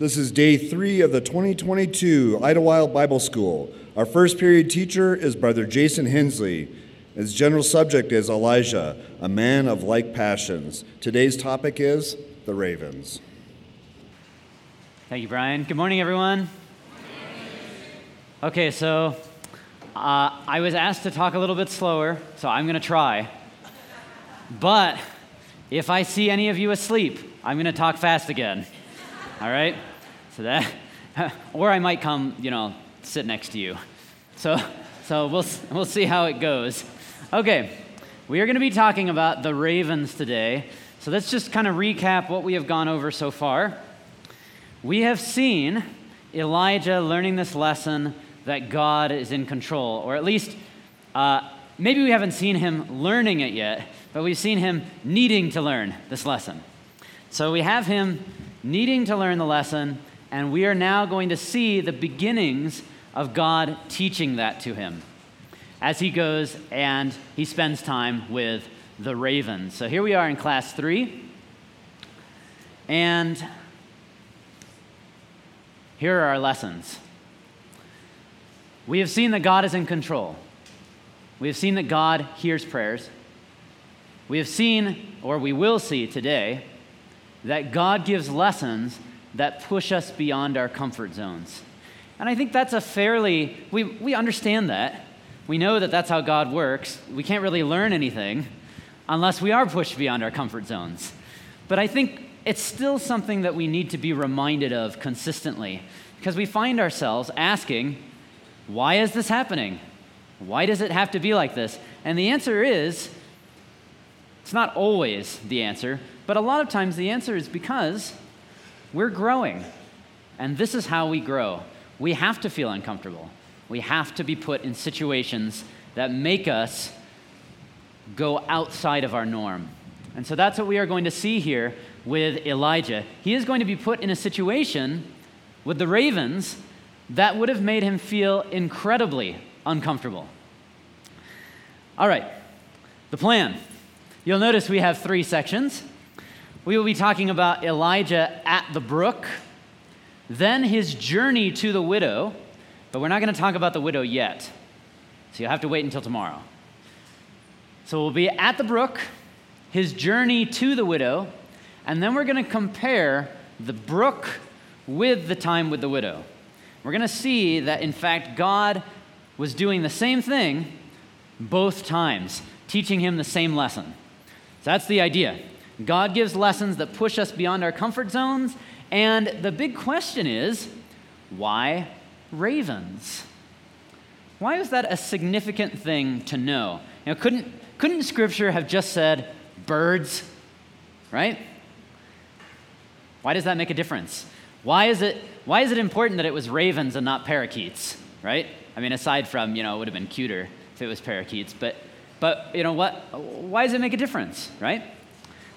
This is day three of the 2022 Idlewild Bible School. Our first period teacher is Brother Jason Hensley. His general subject is Elijah, a man of like passions. Today's topic is the ravens. Thank you, Brian. Good morning, everyone. Okay, so uh, I was asked to talk a little bit slower, so I'm going to try. But if I see any of you asleep, I'm going to talk fast again. All right? That, or I might come, you know, sit next to you. So, so we'll, we'll see how it goes. Okay, we are going to be talking about the ravens today. So let's just kind of recap what we have gone over so far. We have seen Elijah learning this lesson that God is in control, or at least uh, maybe we haven't seen him learning it yet, but we've seen him needing to learn this lesson. So we have him needing to learn the lesson, and we are now going to see the beginnings of God teaching that to him as he goes and he spends time with the ravens. So here we are in class three. And here are our lessons. We have seen that God is in control. We have seen that God hears prayers. We have seen, or we will see today, that God gives lessons that push us beyond our comfort zones. And I think that's a fairly, we, we understand that. We know that that's how God works. We can't really learn anything unless we are pushed beyond our comfort zones. But I think it's still something that we need to be reminded of consistently because we find ourselves asking, why is this happening? Why does it have to be like this? And the answer is, it's not always the answer, but a lot of times the answer is because we're growing. And this is how we grow. We have to feel uncomfortable. We have to be put in situations that make us go outside of our norm. And so that's what we are going to see here with Elijah. He is going to be put in a situation with the ravens that would have made him feel incredibly uncomfortable. All right, the plan. You'll notice we have three sections. We will be talking about Elijah at the brook, then his journey to the widow, but we're not going to talk about the widow yet. So you'll have to wait until tomorrow. So we'll be at the brook, his journey to the widow, and then we're going to compare the brook with the time with the widow. We're going to see that, in fact, God was doing the same thing both times, teaching him the same lesson. So that's the idea. God gives lessons that push us beyond our comfort zones, and the big question is why ravens? Why is that a significant thing to know? You know, couldn't, couldn't Scripture have just said birds, right? Why does that make a difference? Why is it, why is it important that it was ravens and not parakeets, right? I mean, aside from, you know, it would have been cuter if it was parakeets, but, but you know what? Why does it make a difference, right?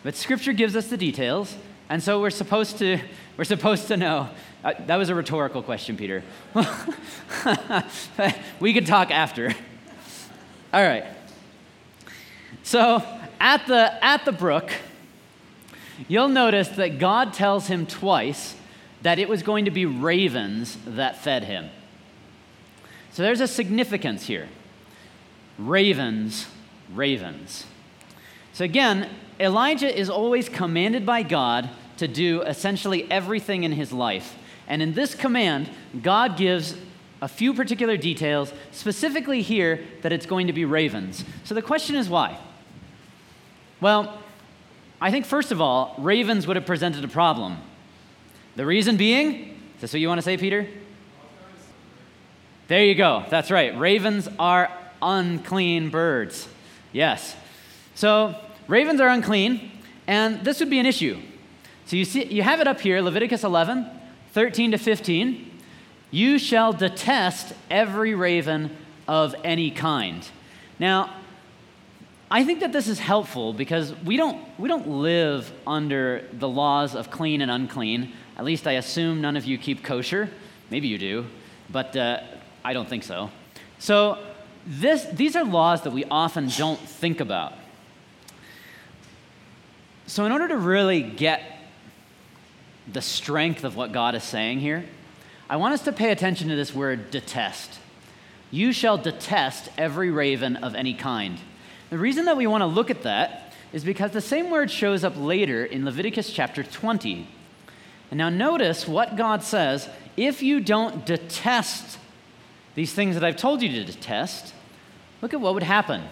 But Scripture gives us the details, and so we're supposed to, we're supposed to know. Uh, that was a rhetorical question, Peter. we could talk after. All right. So at the, at the brook, you'll notice that God tells him twice that it was going to be ravens that fed him. So there's a significance here. Ravens, ravens. So again, Elijah is always commanded by God to do essentially everything in his life. And in this command, God gives a few particular details, specifically here that it's going to be ravens. So the question is why? Well, I think first of all, ravens would have presented a problem. The reason being, is this what you want to say, Peter? There you go. That's right. Ravens are unclean birds. Yes. So, ravens are unclean, and this would be an issue. So, you see you have it up here, Leviticus 11, 13 to 15. You shall detest every raven of any kind. Now, I think that this is helpful because we don't, we don't live under the laws of clean and unclean. At least I assume none of you keep kosher. Maybe you do, but uh, I don't think so. So, this, these are laws that we often don't think about. So, in order to really get the strength of what God is saying here, I want us to pay attention to this word detest. You shall detest every raven of any kind. The reason that we want to look at that is because the same word shows up later in Leviticus chapter 20. And now notice what God says if you don't detest these things that I've told you to detest, look at what would happen.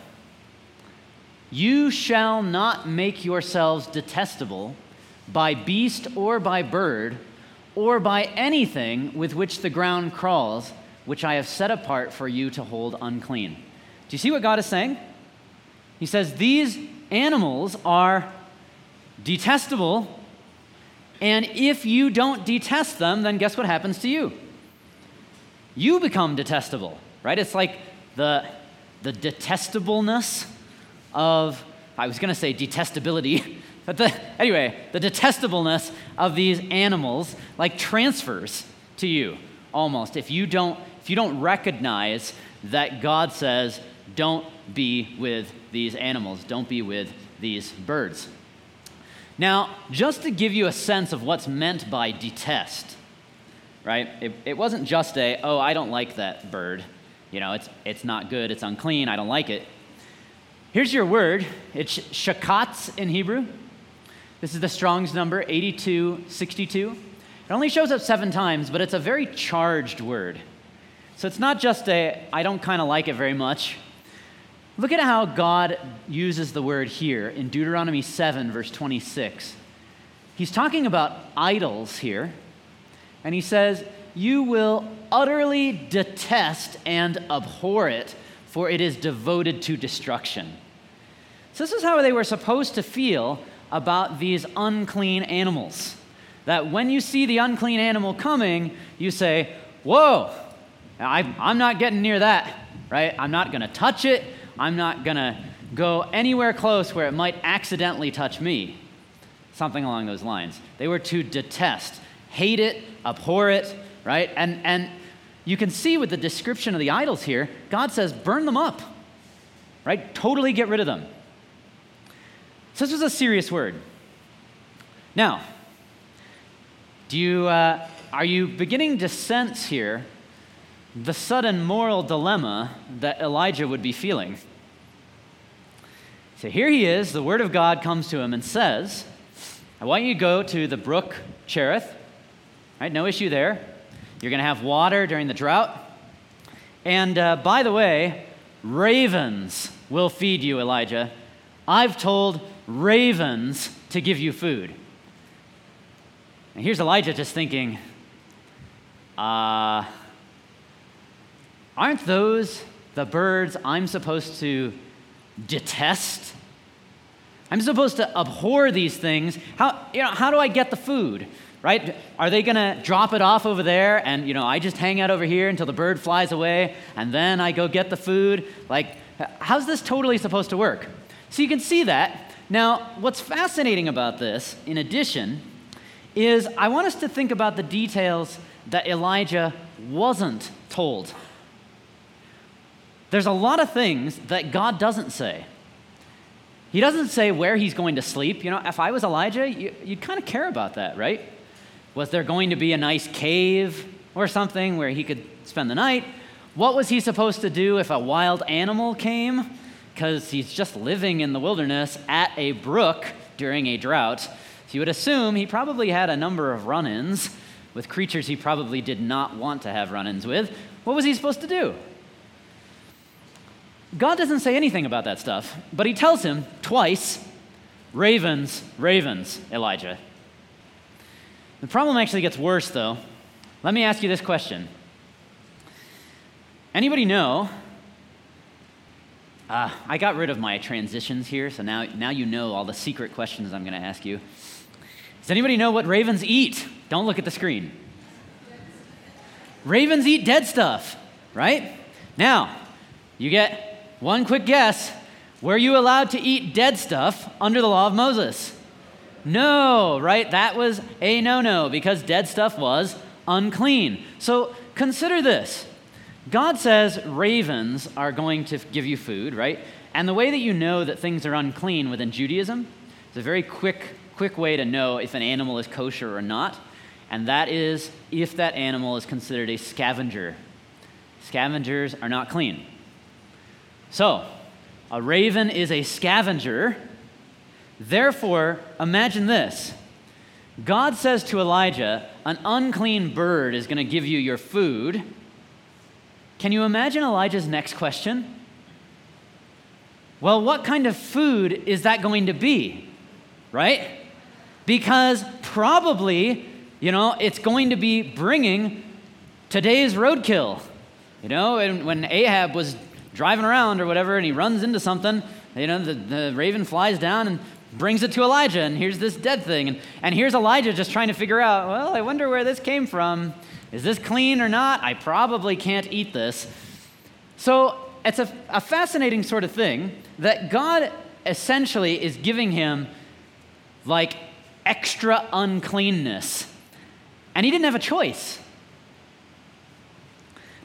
You shall not make yourselves detestable by beast or by bird or by anything with which the ground crawls, which I have set apart for you to hold unclean. Do you see what God is saying? He says, These animals are detestable, and if you don't detest them, then guess what happens to you? You become detestable, right? It's like the, the detestableness of, I was going to say detestability, but the, anyway, the detestableness of these animals like transfers to you almost if you don't if you don't recognize that God says don't be with these animals, don't be with these birds. Now, just to give you a sense of what's meant by detest, right? It, it wasn't just a, oh, I don't like that bird. You know, it's, it's not good, it's unclean, I don't like it. Here's your word it's shakats in Hebrew. This is the Strong's number, 8262. It only shows up seven times, but it's a very charged word. So it's not just a, I don't kind of like it very much. Look at how God uses the word here in Deuteronomy 7, verse 26. He's talking about idols here, and he says, You will utterly detest and abhor it, for it is devoted to destruction. So, this is how they were supposed to feel about these unclean animals. That when you see the unclean animal coming, you say, Whoa, I, am not getting near that, right? I'm not going to touch it. I'm not going to go anywhere close where it might accidentally touch me. Something along those lines. They were to detest, hate it, abhor it, right? And, and you can see with the description of the idols here, God says, burn them up, right? Totally get rid of them. So this was a serious word. Now, do you, uh, are you beginning to sense here the sudden moral dilemma that Elijah would be feeling? So here he is, the word of God comes to him and says, I want you to go to the brook Cherith, right? No issue there. You're going to have water during the drought. And uh, by the way, ravens will feed you, Elijah. I've told ravens to give you food. And here's Elijah just thinking, uh, aren't those the birds I'm supposed to detest? I'm supposed to abhor these things. How, you know, how do I get the food? Right? Are they going to drop it off over there and, you know, I just hang out over here until the bird flies away and then I go get the food? Like, how's this totally supposed to work? So you can see that. Now, what's fascinating about this, in addition, is I want us to think about the details that Elijah wasn't told. There's a lot of things that God doesn't say. He doesn't say where he's going to sleep. You know, if I was Elijah, you, would kind of care about that, right? Was there going to be a nice cave or something where he could spend the night? What was he supposed to do if a wild animal came? because he's just living in the wilderness at a brook during a drought. So you would assume he probably had a number of run ins with creatures he probably did not want to have run ins with. What was he supposed to do? God doesn't say anything about that stuff, but he tells him twice ravens, ravens, Elijah. The problem actually gets worse, though. Let me ask you this question Anybody know uh, I got rid of my transitions here, so now, now you know all the secret questions I'm going to ask you. Does anybody know what ravens eat? Don't look at the screen. Ravens eat dead stuff, right? Now, you get one quick guess. Were you allowed to eat dead stuff under the law of Moses? No, right? That was a no no because dead stuff was unclean. So consider this God says ravens are going to give you food, right? And the way that you know that things are unclean within Judaism is a very quick, quick way to know if an animal is kosher or not, and that is if that animal is considered a scavenger. Scavengers are not clean. So, a raven is a scavenger. Therefore, imagine this God says to Elijah, An unclean bird is going to give you your food. Can you imagine Elijah's next question? Well, what kind of food is that going to be? Right? Because probably, you know, it's going to be bringing today's roadkill. You know, and when Ahab was driving around or whatever and he runs into something, you know, the, the raven flies down and brings it to Elijah, and here's this dead thing. And, and here's Elijah just trying to figure out, well, I wonder where this came from. Is this clean or not? I probably can't eat this. So it's a, a fascinating sort of thing that God essentially is giving him like extra uncleanness. And he didn't have a choice.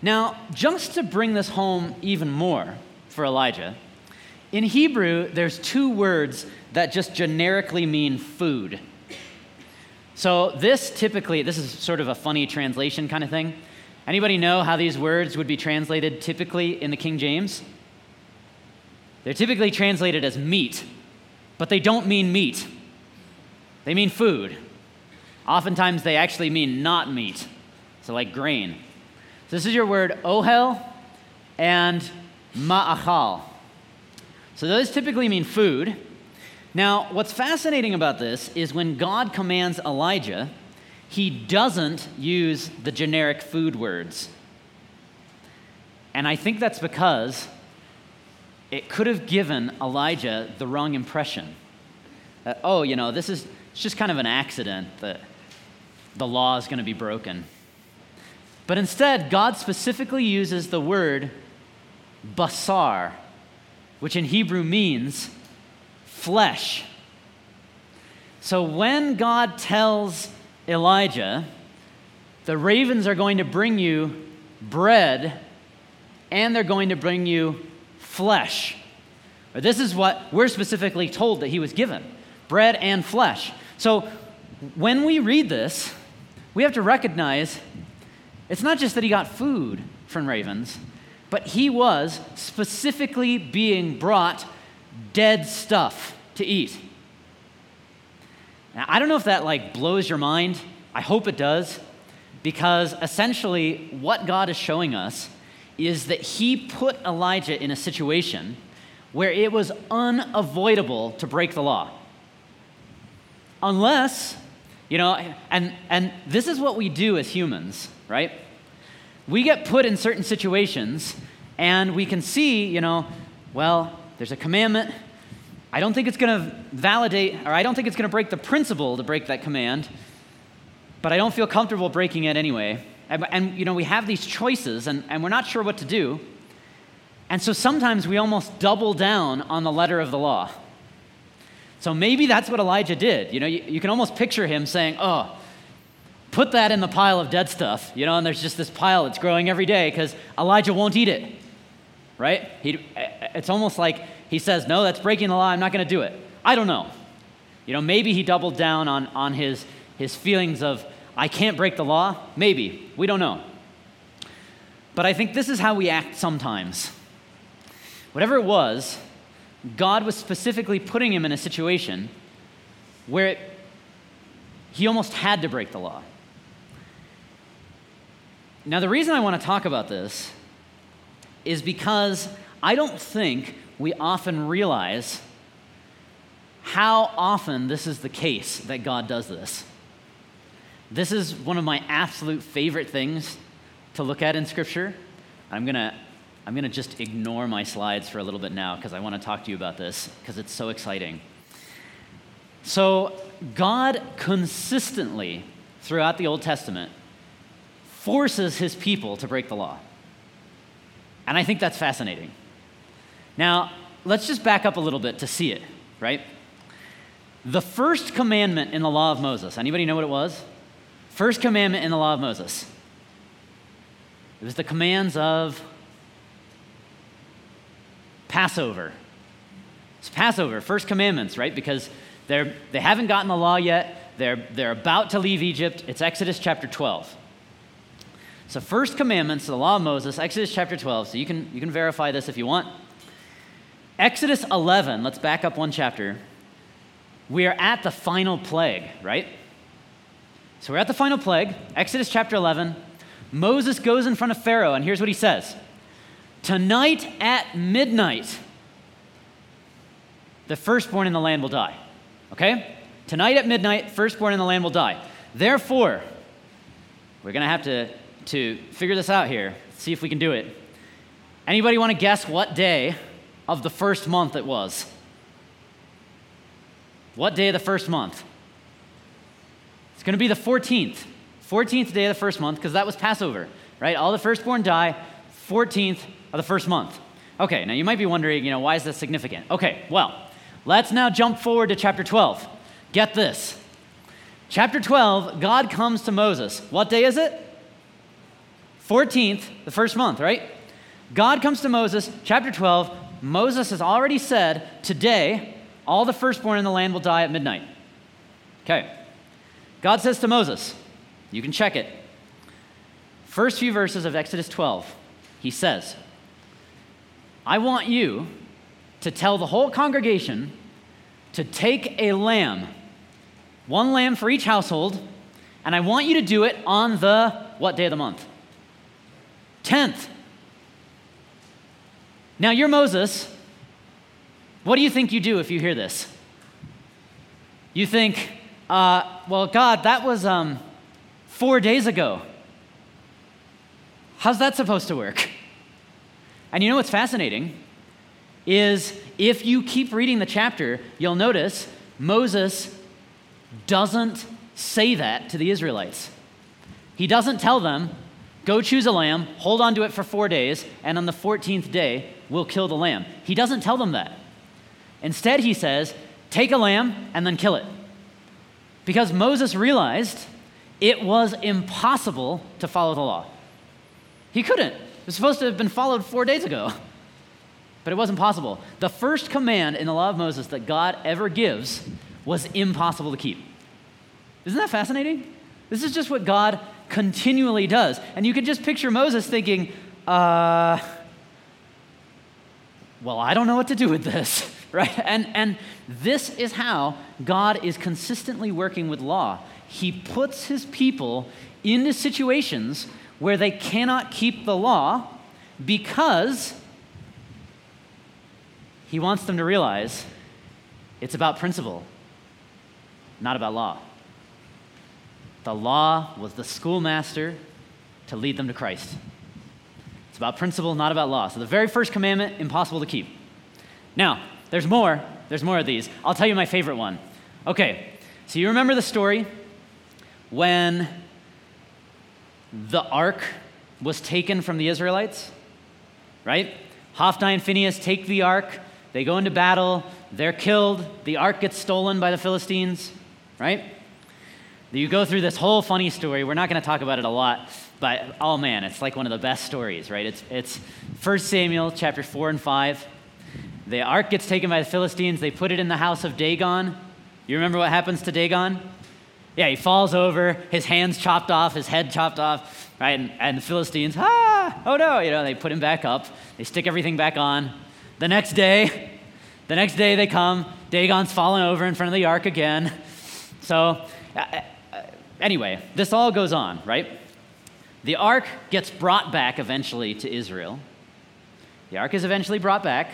Now, just to bring this home even more for Elijah, in Hebrew, there's two words that just generically mean food. So this typically, this is sort of a funny translation kind of thing. Anybody know how these words would be translated typically in the King James? They're typically translated as meat, but they don't mean meat. They mean food. Oftentimes they actually mean not meat, so like grain. So this is your word ohel and ma'achal. So those typically mean food. Now, what's fascinating about this is when God commands Elijah, he doesn't use the generic food words. And I think that's because it could have given Elijah the wrong impression. That, oh, you know, this is it's just kind of an accident that the law is going to be broken. But instead, God specifically uses the word basar, which in Hebrew means flesh. So when God tells Elijah, the ravens are going to bring you bread and they're going to bring you flesh. Or this is what we're specifically told that he was given bread and flesh. So when we read this, we have to recognize it's not just that he got food from ravens, but he was specifically being brought dead stuff to eat. Now, I don't know if that like blows your mind. I hope it does, because essentially what God is showing us is that he put Elijah in a situation where it was unavoidable to break the law. Unless, you know, and and this is what we do as humans, right? We get put in certain situations and we can see, you know, well, there's a commandment, I don't think it's going to validate, or I don't think it's going to break the principle to break that command, but I don't feel comfortable breaking it anyway. And, and, you know, we have these choices, and, and we're not sure what to do. And so sometimes we almost double down on the letter of the law. So maybe that's what Elijah did. You know, you, you can almost picture him saying, Oh, put that in the pile of dead stuff, you know, and there's just this pile that's growing every day because Elijah won't eat it, right? He, it's almost like he says, No, that's breaking the law. I'm not going to do it. I don't know. You know, maybe he doubled down on, on his, his feelings of, I can't break the law. Maybe. We don't know. But I think this is how we act sometimes. Whatever it was, God was specifically putting him in a situation where it, he almost had to break the law. Now, the reason I want to talk about this is because I don't think we often realize how often this is the case that God does this. This is one of my absolute favorite things to look at in Scripture. I'm going to I'm going to just ignore my slides for a little bit now because I want to talk to you about this because it's so exciting. So, God consistently, throughout the Old Testament, forces his people to break the law. And I think that's fascinating. Now, let's just back up a little bit to see it, right? The first commandment in the law of Moses, anybody know what it was? First commandment in the law of Moses. It was the commands of Passover. It's Passover, first commandments, right? Because They're, they haven't gotten the law yet. They're, they're about to leave Egypt. It's Exodus chapter 12. So, first commandments, the law of Moses, Exodus chapter 12. So, you can, you can verify this if you want. Exodus 11, let's back up one chapter. We are at the final plague, right? So, we're at the final plague, Exodus chapter 11. Moses goes in front of Pharaoh, and here's what he says Tonight at midnight, the firstborn in the land will die. Okay? Tonight at midnight, firstborn in the land will die. Therefore, we're going to have to, to figure this out here, see if we can do it. Anybody want to guess what day of the first month it was? What day of the first month? It's going to be the 14th. 14th day of the first month, because that was Passover, right? All the firstborn die, 14th of the first month. Okay, now you might be wondering, you know, why is this significant? Okay, well, let's now jump forward to chapter 12. Get this. Chapter 12, God comes to Moses. What day is it? 14th, the first month, right? God comes to Moses, chapter 12. Moses has already said, Today, all the firstborn in the land will die at midnight. Okay. God says to Moses, You can check it. First few verses of Exodus 12, he says, I want you to tell the whole congregation to take a lamb, one lamb for each household, and I want you to do it on the what day of the month? 10th. Now you're Moses. What do you think you do if you hear this? You think, uh, well, God, that was um, four days ago. How's that supposed to work? And you know what's fascinating? Is if you keep reading the chapter, you'll notice Moses doesn't say that to the Israelites. He doesn't tell them, go choose a lamb, hold on to it for four days, and on the 14th day, we'll kill the lamb. He doesn't tell them that. Instead, he says, take a lamb and then kill it. Because Moses realized it was impossible to follow the law. He couldn't. It was supposed to have been followed four days ago, but it wasn't possible. The first command in the law of Moses that God ever gives was impossible to keep. Isn't that fascinating? This is just what God continually does. And you can just picture Moses thinking, uh, well, I don't know what to do with this, right? And, and this is how God is consistently working with law. He puts his people into situations where they cannot keep the law because he wants them to realize it's about principle, not about law. The law was the schoolmaster to lead them to Christ. It's about principle, not about law. So the very first commandment, impossible to keep. Now, there's more. There's more of these. I'll tell you my favorite one. Okay, so you remember the story when the ark was taken from the Israelites, right? Hophni and Phinehas take the ark, they go into battle, they're killed, the ark gets stolen by the Philistines, right? You go through this whole funny story. We're not going to talk about it a lot, but oh man, it's like one of the best stories, right? It's, it's 1 Samuel chapter 4 and 5. The ark gets taken by the Philistines, they put it in the house of Dagon. You remember what happens to Dagon? Yeah, he falls over, his hands chopped off, his head chopped off, right? And, and the Philistines, ah, oh no, you know, they put him back up, they stick everything back on. The next day, the next day they come, Dagon's fallen over in front of the ark again. So, uh, uh, anyway, this all goes on, right? The ark gets brought back eventually to Israel. The ark is eventually brought back,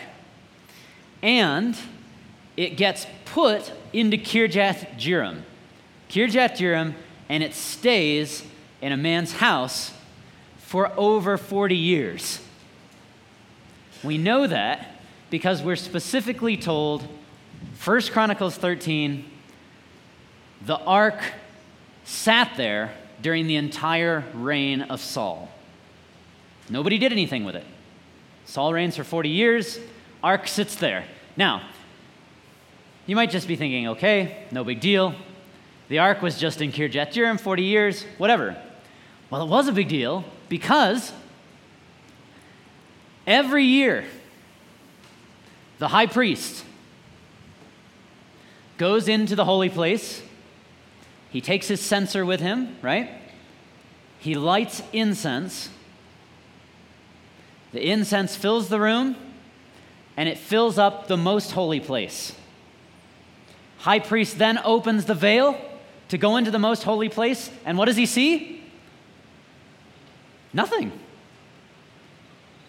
and it gets put into Kirjath Jearim. Kirjath Jearim, and it stays in a man's house for over 40 years. We know that because we're specifically told 1 Chronicles 13 the ark sat there during the entire reign of Saul. Nobody did anything with it. Saul reigns for 40 years, ark sits there. Now, you might just be thinking, okay, no big deal. The ark was just in Kirjath Jearim 40 years, whatever. Well, it was a big deal because every year, the high priest, goes into the holy place. He takes his censer with him, right? He lights incense. The incense fills the room and it fills up the most holy place. High priest then opens the veil to go into the most holy place, and what does he see? Nothing.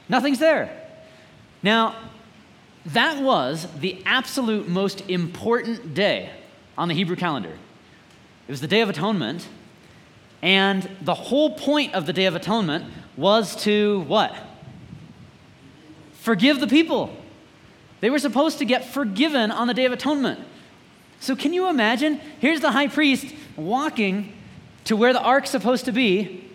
Nothing's there. Now, that was the absolute most important day on the Hebrew calendar. It was the Day of Atonement, and the whole point of the Day of Atonement was to what? Forgive the people. They were supposed to get forgiven on the Day of Atonement. So, can you imagine? Here's the high priest walking to where the ark's supposed to be,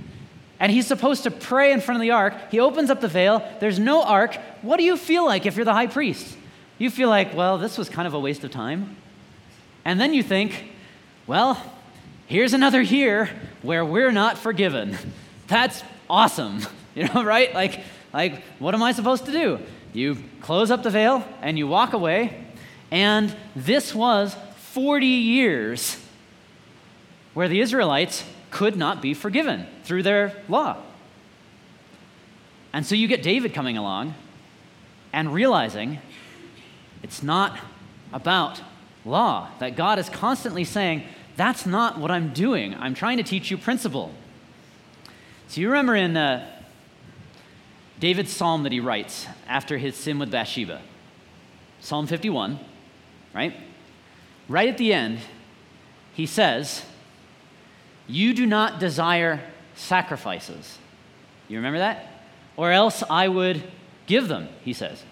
and he's supposed to pray in front of the ark. He opens up the veil, there's no ark. What do you feel like if you're the high priest? You feel like, well, this was kind of a waste of time. And then you think, well, here's another year where we're not forgiven. That's awesome. You know, right? Like, like, what am I supposed to do? You close up the veil and you walk away. And this was 40 years where the Israelites could not be forgiven through their law. And so you get David coming along and realizing it's not about law, that God is constantly saying, That's not what I'm doing. I'm trying to teach you principle. So you remember in uh, David's psalm that he writes after his sin with Bathsheba, Psalm 51, right? right at the end, he says, You do not desire sacrifices. You remember that? Or else I would give them, he says.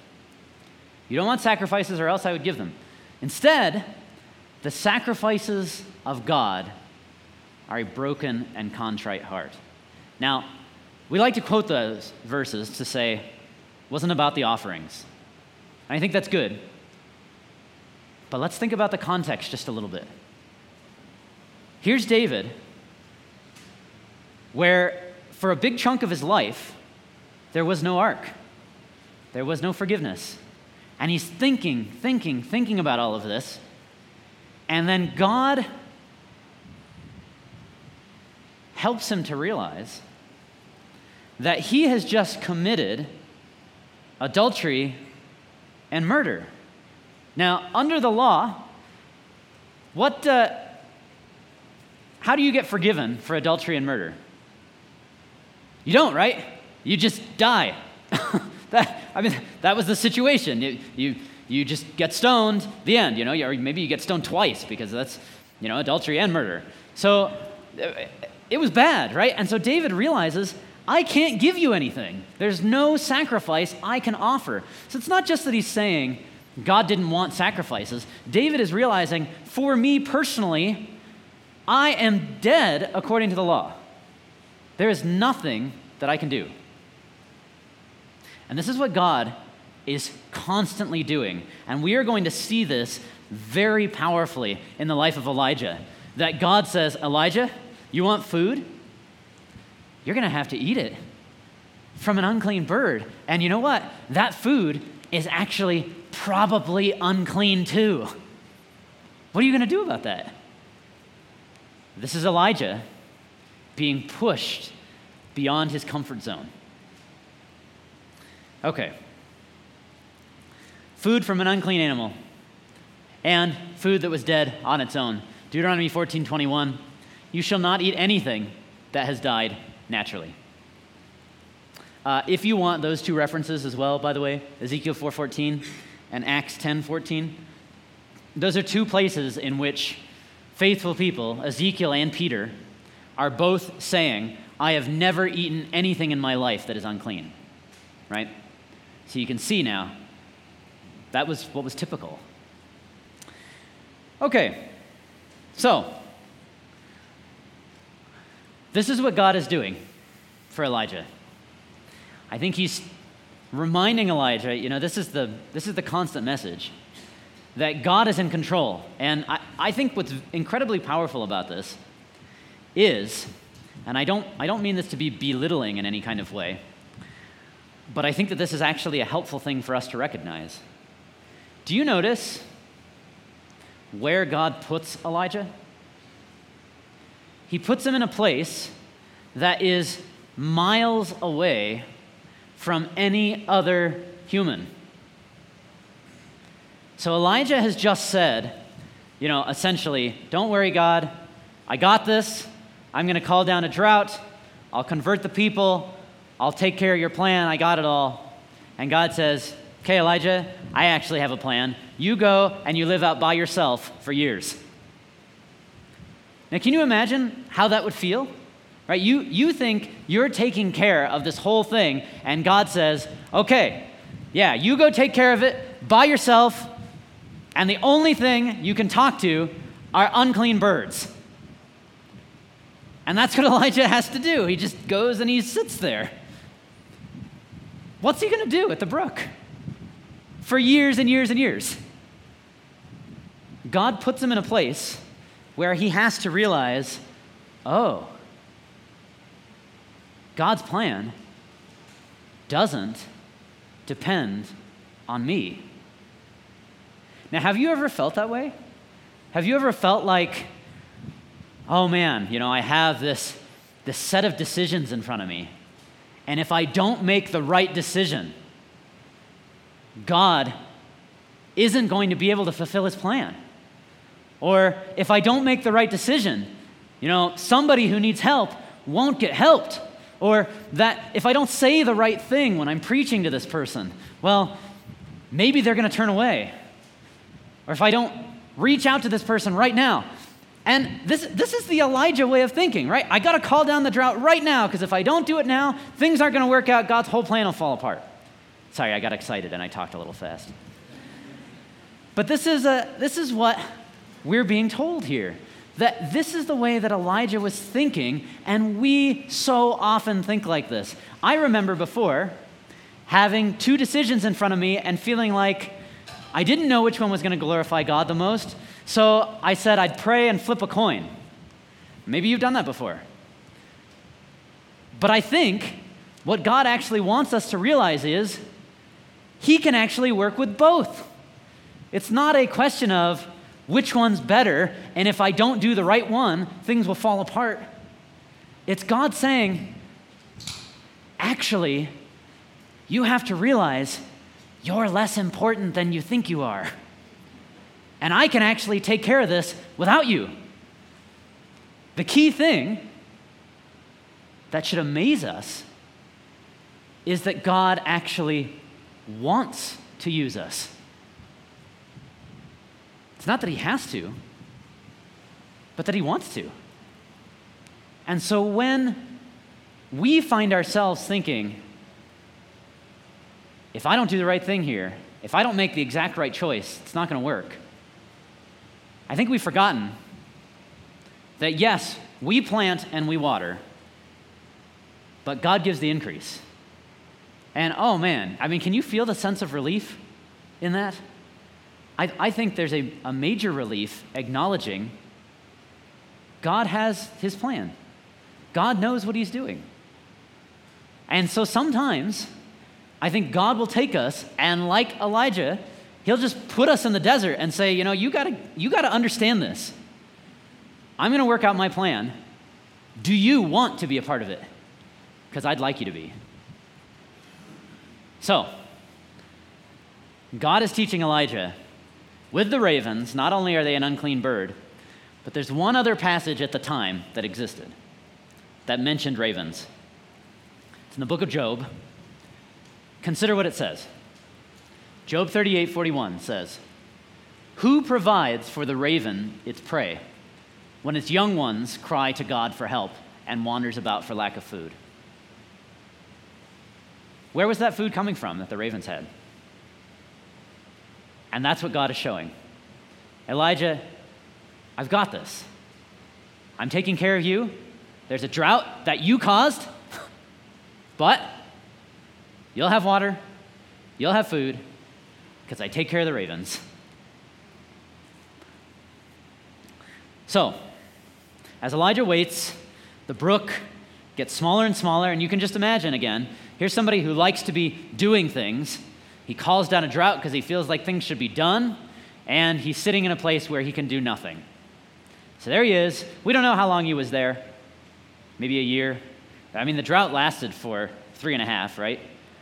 You don't want sacrifices, or else I would give them. Instead, the sacrifices of God are a broken and contrite heart. Now, we like to quote those verses to say, wasn't about the offerings. And I think that's good. But let's think about the context just a little bit. Here's David, where for a big chunk of his life, there was no ark, there was no forgiveness. And he's thinking, thinking, thinking about all of this. And then God helps him to realize that he has just committed adultery and murder. Now, under the law, what, uh, how do you get forgiven for adultery and murder? You don't, right? You just die. that, I mean, that was the situation. You, you, you just get stoned, the end, you know, or maybe you get stoned twice because that's, you know, adultery and murder. So uh, it was bad, right? And so David realizes, I can't give you anything. There's no sacrifice I can offer. So it's not just that he's saying, God didn't want sacrifices. David is realizing, for me personally, I am dead according to the law. There is nothing that I can do. And this is what God is constantly doing. And we are going to see this very powerfully in the life of Elijah. That God says, Elijah, you want food? You're going to have to eat it from an unclean bird. And you know what? That food is actually probably unclean too. What are you going to do about that? This is Elijah being pushed beyond his comfort zone. Okay. Food from an unclean animal and food that was dead on its own. Deuteronomy 14:21, you shall not eat anything that has died naturally. Uh, if you want those two references as well, by the way, Ezekiel 4:14 and Acts 10:14, those are two places in which faithful people, Ezekiel and Peter, are both saying, "I have never eaten anything in my life that is unclean." Right? So you can see now that was what was typical. Okay. So, this is what God is doing for Elijah. I think he's reminding Elijah, you know, this is the, this is the constant message that God is in control. And I, I think what's incredibly powerful about this is, and I don't, I don't mean this to be belittling in any kind of way, but I think that this is actually a helpful thing for us to recognize. Do you notice where God puts Elijah? He puts him in a place that is miles away from any other human. So Elijah has just said, you know, essentially, don't worry, God, I got this. I'm going to call down a drought. I'll convert the people. I'll take care of your plan. I got it all. And God says, okay, Elijah, I actually have a plan. You go and you live out by yourself for years. Now, can you imagine how that would feel? Right? You, you think you're taking care of this whole thing, and God says, okay, yeah, you go take care of it by yourself, and the only thing you can talk to are unclean birds. And that's what Elijah has to do. He just goes and he sits there. What's he going to do at the brook? For years and years and years. God puts him in a place where he has to realize oh, God's plan doesn't depend on me. Now, have you ever felt that way? Have you ever felt like, oh man, you know, I have this, this set of decisions in front of me, and if I don't make the right decision, God isn't going to be able to fulfill his plan. Or if I don't make the right decision, you know, somebody who needs help won't get helped. Or that if I don't say the right thing when I'm preaching to this person, well, maybe they're going to turn away. Or if I don't reach out to this person right now. And this, this is the Elijah way of thinking, right? I got to call down the drought right now because if I don't do it now, things aren't going to work out. God's whole plan will fall apart. Sorry, I got excited and I talked a little fast. But this is, a, this is what we're being told here that this is the way that Elijah was thinking, and we so often think like this. I remember before having two decisions in front of me and feeling like I didn't know which one was going to glorify God the most, so I said I'd pray and flip a coin. Maybe you've done that before. But I think what God actually wants us to realize is He can actually work with both. It's not a question of, which one's better, and if I don't do the right one, things will fall apart. It's God saying, actually, you have to realize you're less important than you think you are. And I can actually take care of this without you. The key thing that should amaze us is that God actually wants to use us. Not that he has to, but that he wants to. And so when we find ourselves thinking, if I don't do the right thing here, if I don't make the exact right choice, it's not going to work. I think we've forgotten that yes, we plant and we water, but God gives the increase. And oh man, I mean, can you feel the sense of relief in that? I, I think there's a, a major relief acknowledging God has his plan. God knows what he's doing. And so sometimes I think God will take us and, like Elijah, he'll just put us in the desert and say, you know, you gotta, you gotta understand this. I'm gonna work out my plan. Do you want to be a part of it? Because I'd like you to be. So, God is teaching Elijah with the ravens, not only are they an unclean bird, but there's one other passage at the time that existed that mentioned ravens. It's in the book of Job. Consider what it says. Job 38 41 says, Who provides for the raven its prey when its young ones cry to God for help and wanders about for lack of food? Where was that food coming from that the ravens had? And that's what God is showing. Elijah, I've got this. I'm taking care of you. There's a drought that you caused, but you'll have water, you'll have food, because I take care of the ravens. So, as Elijah waits, the brook gets smaller and smaller, and you can just imagine again here's somebody who likes to be doing things, he calls down a drought because he feels like things should be done. and he's sitting in a place where he can do nothing. So there he is. We don't know how long he was there. Maybe a year. I mean, the drought lasted for three and a half, right?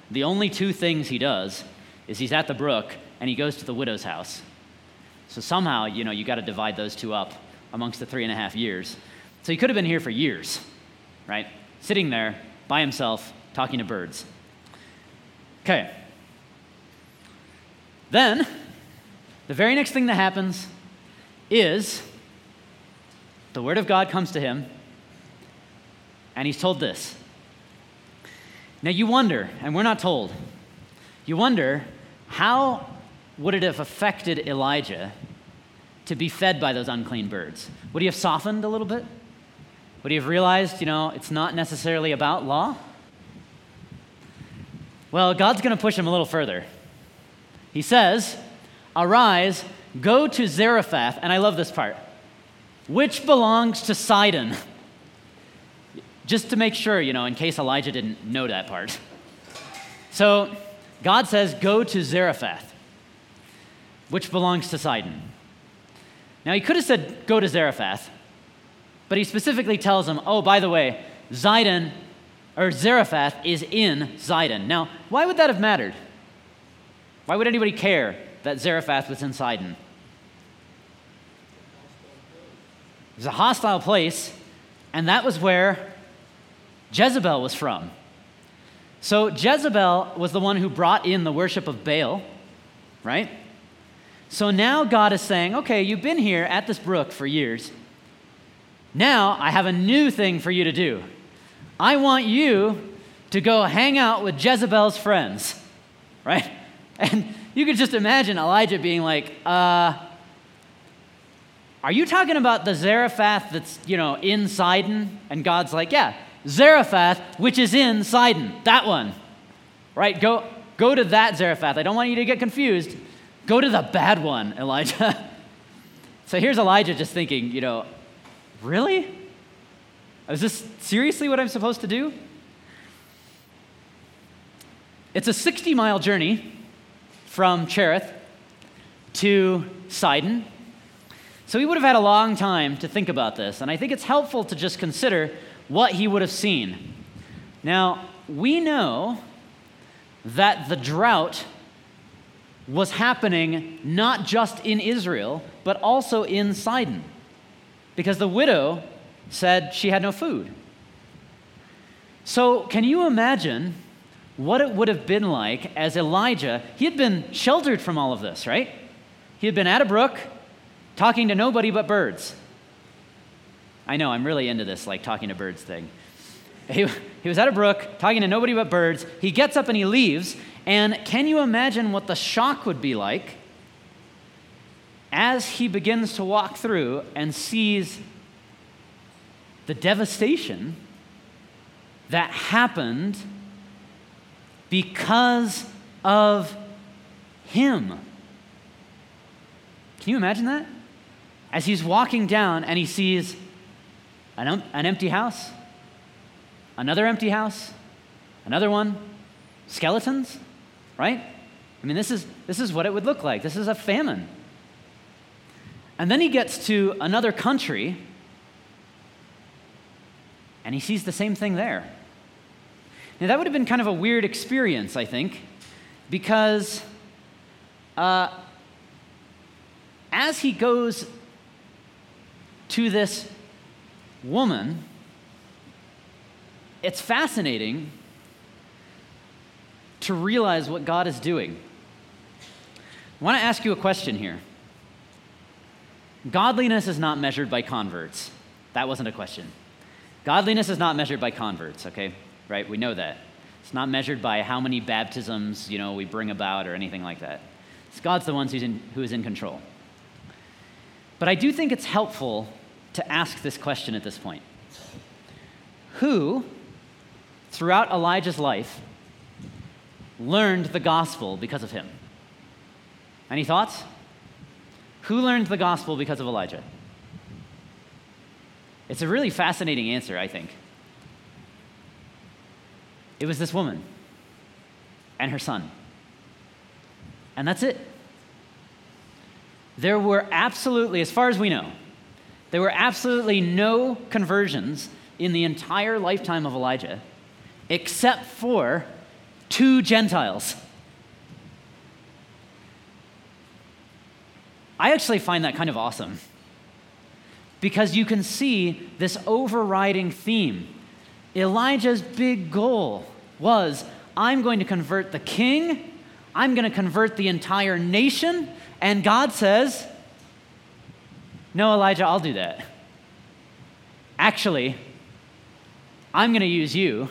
The only two things he does is he's at the brook and he goes to the widow's house. So somehow, you know, you got to divide those two up amongst the three and a half years. So he could have been here for years, right? Sitting there by himself, talking to birds. Okay. Then, the very next thing that happens is the word of God comes to him, and he's told this. Now you wonder, and we're not told, you wonder how would it have affected Elijah to be fed by those unclean birds? Would he have softened a little bit? Would he have realized, you know, it's not necessarily about law? Well, God's going to push him a little further. He says, Arise, go to Zarephath, and I love this part, which belongs to Sidon. Just to make sure, you know, in case Elijah didn't know that part. So, God says, Go to Zarephath, which belongs to Sidon. Now, he could have said, Go to Zarephath, but he specifically tells him, Oh, by the way, Zidon or Zarephath is in Zidon. Now, why would that have mattered? Why would anybody care that Zarephath was in Sidon? It was a hostile place, and that was where Jezebel was from. So Jezebel was the one who brought in the worship of Baal, right? So now God is saying, okay, you've been here at this brook for years. Now I have a new thing for you to do. I want you to go hang out with Jezebel's friends, right? And you could just imagine Elijah being like, uh, are you talking about the Zarephath that's, you know, in Sidon? And God's like, yeah, Zarephath, which is in Sidon, that one, right? Go, go to that Zarephath. I don't want you to get confused. Go to the bad one, Elijah. so here's Elijah just thinking, you know, really? Is this seriously what I'm supposed to do? It's a 60 mile journey from Cherith to Sidon. So he would have had a long time to think about this, and I think it's helpful to just consider what he would have seen. Now, we know that the drought was happening not just in Israel, but also in Sidon, because the widow said she had no food. So, can you imagine what it would have been like as Elijah? He had been sheltered from all of this, right? He had been at a brook talking to nobody but birds. I know, I'm really into this, like talking to birds thing. He, he was at a brook talking to nobody but birds. He gets up and he leaves. And can you imagine what the shock would be like as he begins to walk through and sees the devastation that happened because of him. Can you imagine that? As he's walking down and he sees an, an empty house, another empty house, another one, skeletons, right? I mean, this is, this is what it would look like. This is a famine. And then he gets to another country and he sees the same thing there. Now, that would have been kind of a weird experience, I think, because uh, as he goes to this woman, it's fascinating to realize what God is doing. I want to ask you a question here. Godliness is not measured by converts. That wasn't a question. Godliness is not measured by converts, okay? Right? We know that. It's not measured by how many baptisms, you know, we bring about or anything like that. It's God's the one who's in, who is in control. But I do think it's helpful to ask this question at this point. Who, throughout Elijah's life, learned the gospel because of him? Any thoughts? Who learned the gospel because of Elijah? It's a really fascinating answer, I think. It was this woman and her son. And that's it. there were absolutely, as far as we know, there were absolutely no conversions in the entire lifetime of Elijah except for two Gentiles. I actually find that kind of awesome because you can see this overriding theme. Elijah's big goal was I'm going to convert the king, I'm going to convert the entire nation, and God says, No, Elijah, I'll do that. Actually, I'm going to use you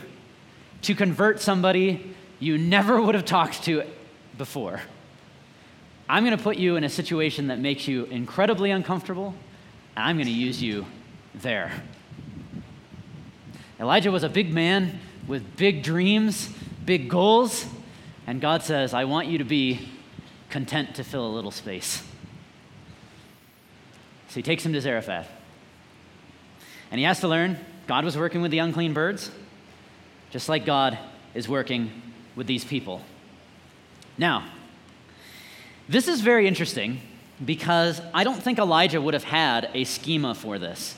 to convert somebody you never would have talked to before. I'm going to put you in a situation that makes you incredibly uncomfortable, and I'm going to use you there. Elijah was a big man with big dreams, big goals, and God says, I want you to be content to fill a little space. So he takes him to Zarephath. And he has to learn God was working with the unclean birds, just like God is working with these people. Now, this is very interesting because I don't think Elijah would have had a schema for this.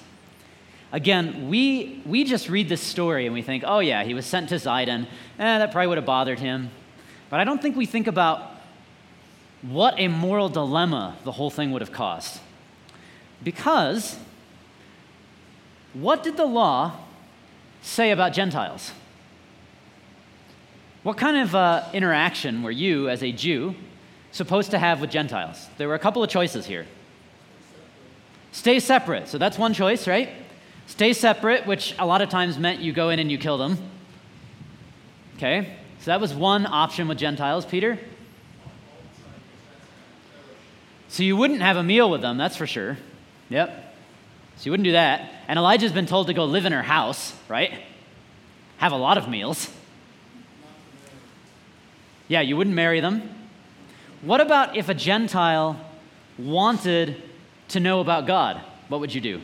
Again, we, we just read this story and we think, oh, yeah, he was sent to Zidon. Eh, that probably would have bothered him. But I don't think we think about what a moral dilemma the whole thing would have caused. Because what did the law say about Gentiles? What kind of uh, interaction were you, as a Jew, supposed to have with Gentiles? There were a couple of choices here. Stay separate. So that's one choice, right? Stay separate, which a lot of times meant you go in and you kill them. Okay? So that was one option with Gentiles, Peter. So you wouldn't have a meal with them, that's for sure. Yep. So you wouldn't do that. And Elijah's been told to go live in her house, right? Have a lot of meals. Yeah, you wouldn't marry them. What about if a Gentile wanted to know about God? What would you do?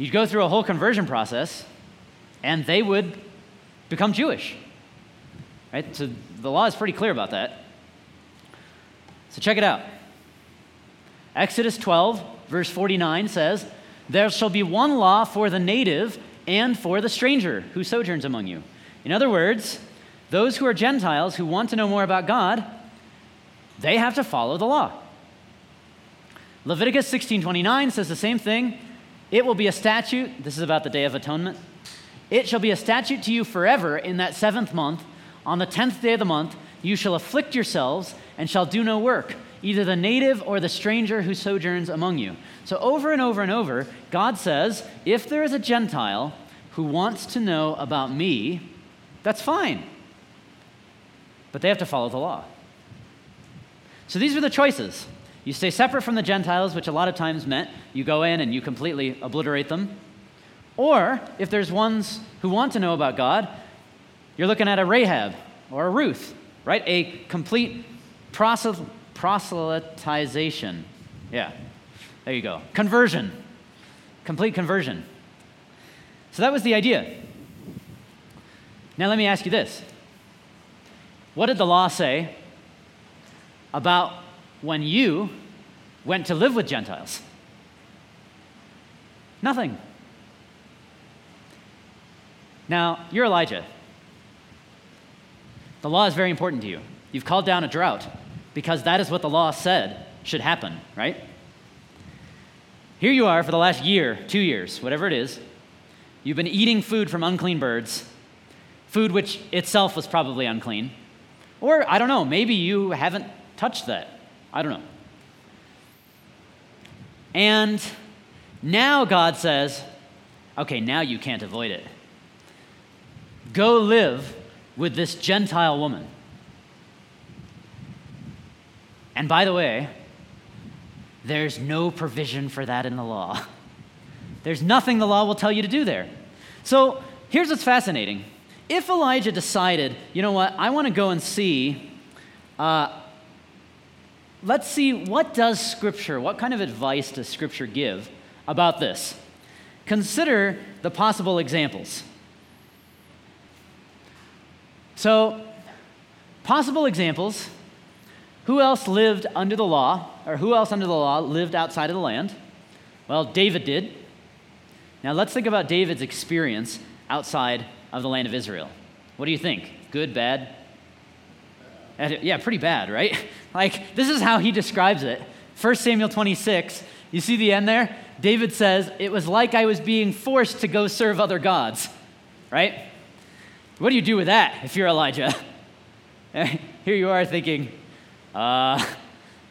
You'd go through a whole conversion process, and they would become Jewish. Right? So the law is pretty clear about that. So check it out. Exodus 12, verse 49 says, There shall be one law for the native and for the stranger who sojourns among you. In other words, those who are Gentiles who want to know more about God, they have to follow the law. Leviticus 16:29 says the same thing. It will be a statute, this is about the day of atonement. It shall be a statute to you forever in that seventh month. On the tenth day of the month, you shall afflict yourselves and shall do no work, either the native or the stranger who sojourns among you. So, over and over and over, God says, if there is a Gentile who wants to know about me, that's fine. But they have to follow the law. So, these are the choices. You stay separate from the Gentiles, which a lot of times meant you go in and you completely obliterate them. Or, if there's ones who want to know about God, you're looking at a Rahab or a Ruth, right? A complete proselytization. Yeah, there you go. Conversion. Complete conversion. So that was the idea. Now, let me ask you this What did the law say about when you went to live with Gentiles? Nothing. Now, you're Elijah. The law is very important to you. You've called down a drought because that is what the law said should happen, right? Here you are for the last year, two years, whatever it is. You've been eating food from unclean birds, food which itself was probably unclean. Or, I don't know, maybe you haven't touched that. I don't know. And now God says, okay, now you can't avoid it. Go live with this Gentile woman. And by the way, there's no provision for that in the law. There's nothing the law will tell you to do there. So here's what's fascinating. If Elijah decided, you know what, I want to go and see, uh, let's see what does Scripture, what kind of advice does Scripture give about this? Consider the possible examples. So, possible examples Who else lived under the law, or who else under the law lived outside of the land? Well, David did. Now let's think about David's experience outside of the land of Israel. What do you think? Good, bad? Yeah, pretty bad, right? Like, this is how he describes it. 1 Samuel 26, you see the end there? David says, It was like I was being forced to go serve other gods, right? What do you do with that if you're Elijah? Here you are thinking, uh,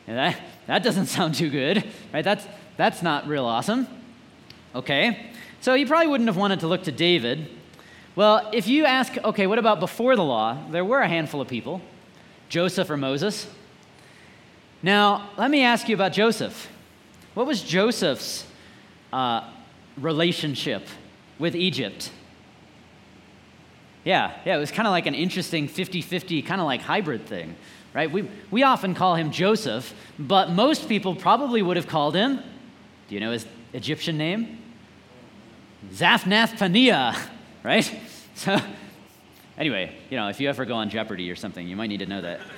that, that doesn't sound too good, right? That's, that's not real awesome. Okay, so you probably wouldn't have wanted to look to David. Well, if you ask, okay, what about before the law? There were a handful of people Joseph or Moses. Now, let me ask you about Joseph. What was Joseph's uh, relationship with Egypt? Yeah, yeah, it was kind of like an interesting 50 50, kind of like hybrid thing, right? We, we often call him Joseph, but most people probably would have called him, do you know his Egyptian name? Zaphnath Paneah, right? So, anyway, you know, if you ever go on Jeopardy or something, you might need to know that.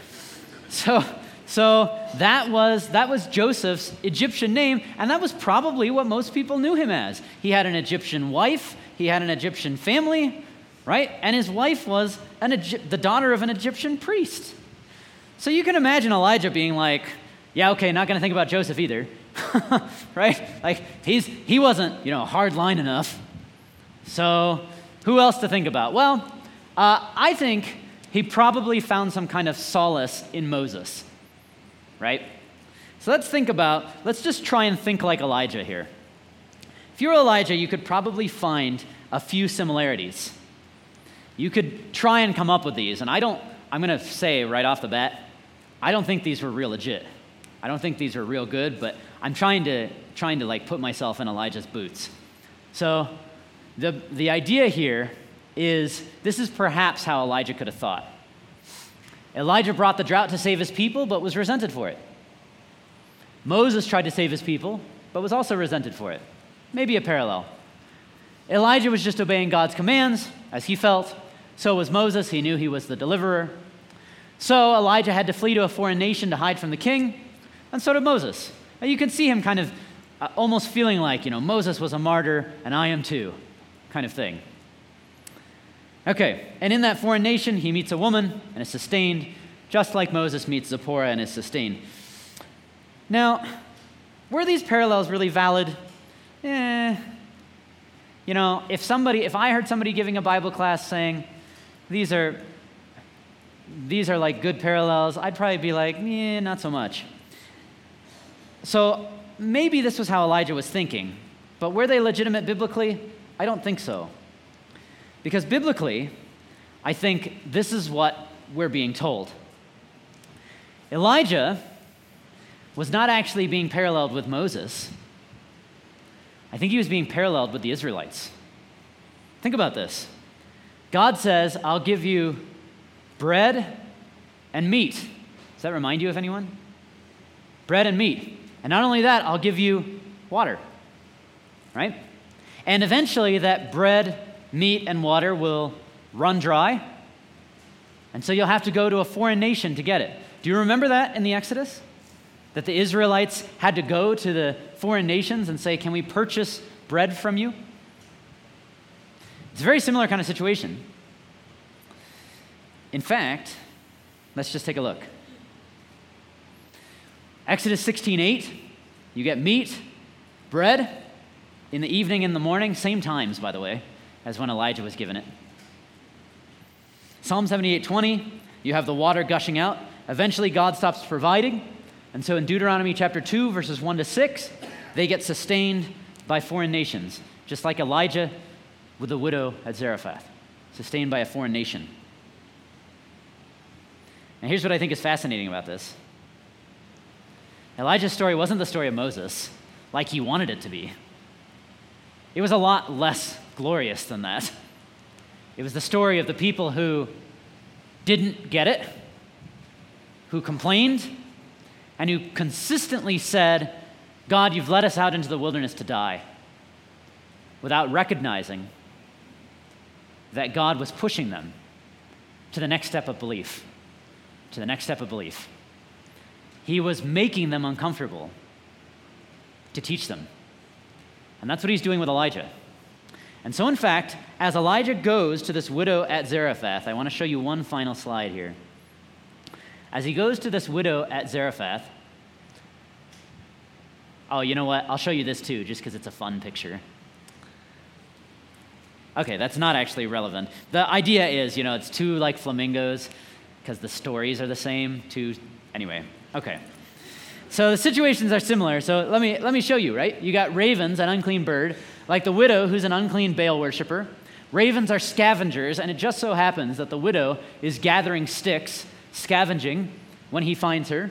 So, so that was that was Joseph's Egyptian name, and that was probably what most people knew him as. He had an Egyptian wife, he had an Egyptian family, right? And his wife was an the daughter of an Egyptian priest. So you can imagine Elijah being like, "Yeah, okay, not going to think about Joseph either." right? Like he's he wasn't, you know, hard line enough. So who else to think about? Well, uh, I think he probably found some kind of solace in Moses, right? So let's think about, let's just try and think like Elijah here. If you're Elijah, you could probably find a few similarities. You could try and come up with these, and I don't, I'm going to say right off the bat, I don't think these were real legit. I don't think these are real good, but I'm trying to, trying to like put myself in Elijah's boots. So the, the idea here is this is perhaps how Elijah could have thought. Elijah brought the drought to save his people, but was resented for it. Moses tried to save his people, but was also resented for it. Maybe a parallel. Elijah was just obeying God's commands as he felt. So was Moses. He knew he was the deliverer. So Elijah had to flee to a foreign nation to hide from the king, and so did Moses. Now you can see him kind of uh, almost feeling like, you know, Moses was a martyr, and I am too kind of thing. Okay, and in that foreign nation, he meets a woman and is sustained, just like Moses meets Zipporah and is sustained. Now, were these parallels really valid? Eh. You know, if somebody, if I heard somebody giving a Bible class saying, these are, these are like good parallels, I'd probably be like, eh, not so much. So maybe this was how Elijah was thinking, but were they legitimate biblically? I don't think so. Because biblically, I think this is what we're being told. Elijah was not actually being paralleled with Moses. I think he was being paralleled with the Israelites. Think about this. God says, I'll give you bread and meat. Does that remind you of anyone? Bread and meat. And not only that, I'll give you water. Right? And eventually, that bread, meat, and water will run dry. And so you'll have to go to a foreign nation to get it. Do you remember that in the Exodus? That the Israelites had to go to the foreign nations and say, Can we purchase bread from you? It's a very similar kind of situation. In fact, let's just take a look. Exodus 16:8, you get meat, bread, in the evening and the morning, same times, by the way, as when Elijah was given it. Psalm 78:20, you have the water gushing out. Eventually, God stops providing. And so in Deuteronomy chapter 2, verses 1 to 6, they get sustained by foreign nations, just like Elijah with the widow at Zarephath, sustained by a foreign nation. And here's what I think is fascinating about this Elijah's story wasn't the story of Moses, like he wanted it to be. It was a lot less glorious than that. It was the story of the people who didn't get it, who complained, and who consistently said, God, you've led us out into the wilderness to die, without recognizing that God was pushing them to the next step of belief. To the next step of belief. He was making them uncomfortable to teach them. And that's what he's doing with Elijah. And so, in fact, as Elijah goes to this widow at Zarephath, I want to show you one final slide here. As he goes to this widow at Zarephath, oh, you know what? I'll show you this too, just because it's a fun picture. Okay, that's not actually relevant. The idea is, you know, it's two like flamingos because the stories are the same. Two, anyway, okay. So the situations are similar. So let me, let me show you, right? You got ravens, an unclean bird, like the widow who's an unclean Baal worshiper. Ravens are scavengers, and it just so happens that the widow is gathering sticks, scavenging, when he finds her.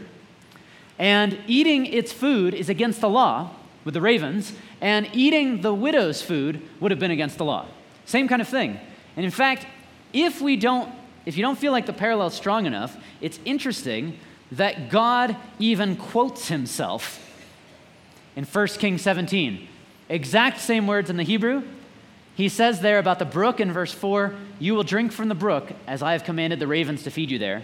And eating its food is against the law with the ravens, and eating the widow's food would have been against the law. Same kind of thing. And in fact, if we don't, if you don't feel like the parallel's strong enough, it's interesting that God even quotes himself in 1 Kings 17. Exact same words in the Hebrew. He says there about the brook in verse 4 You will drink from the brook as I have commanded the ravens to feed you there.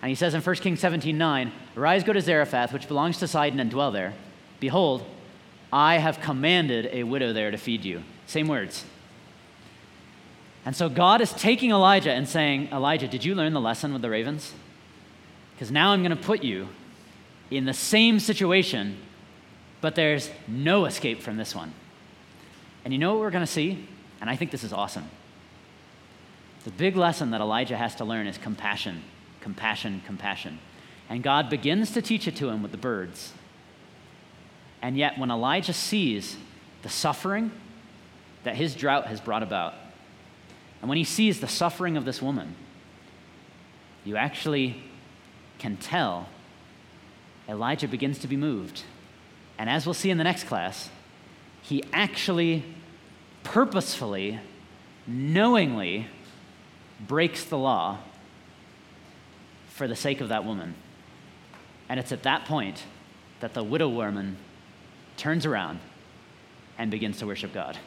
And he says in 1 Kings 17 9, Arise, go to Zarephath, which belongs to Sidon, and dwell there. Behold, I have commanded a widow there to feed you. Same words. And so God is taking Elijah and saying, Elijah, did you learn the lesson with the ravens? Because now I'm going to put you in the same situation, but there's no escape from this one. And you know what we're going to see? And I think this is awesome. The big lesson that Elijah has to learn is compassion, compassion, compassion. And God begins to teach it to him with the birds. And yet, when Elijah sees the suffering that his drought has brought about, and when he sees the suffering of this woman, you actually can tell Elijah begins to be moved. And as we'll see in the next class, he actually purposefully, knowingly breaks the law for the sake of that woman. And it's at that point that the widow woman turns around and begins to worship God.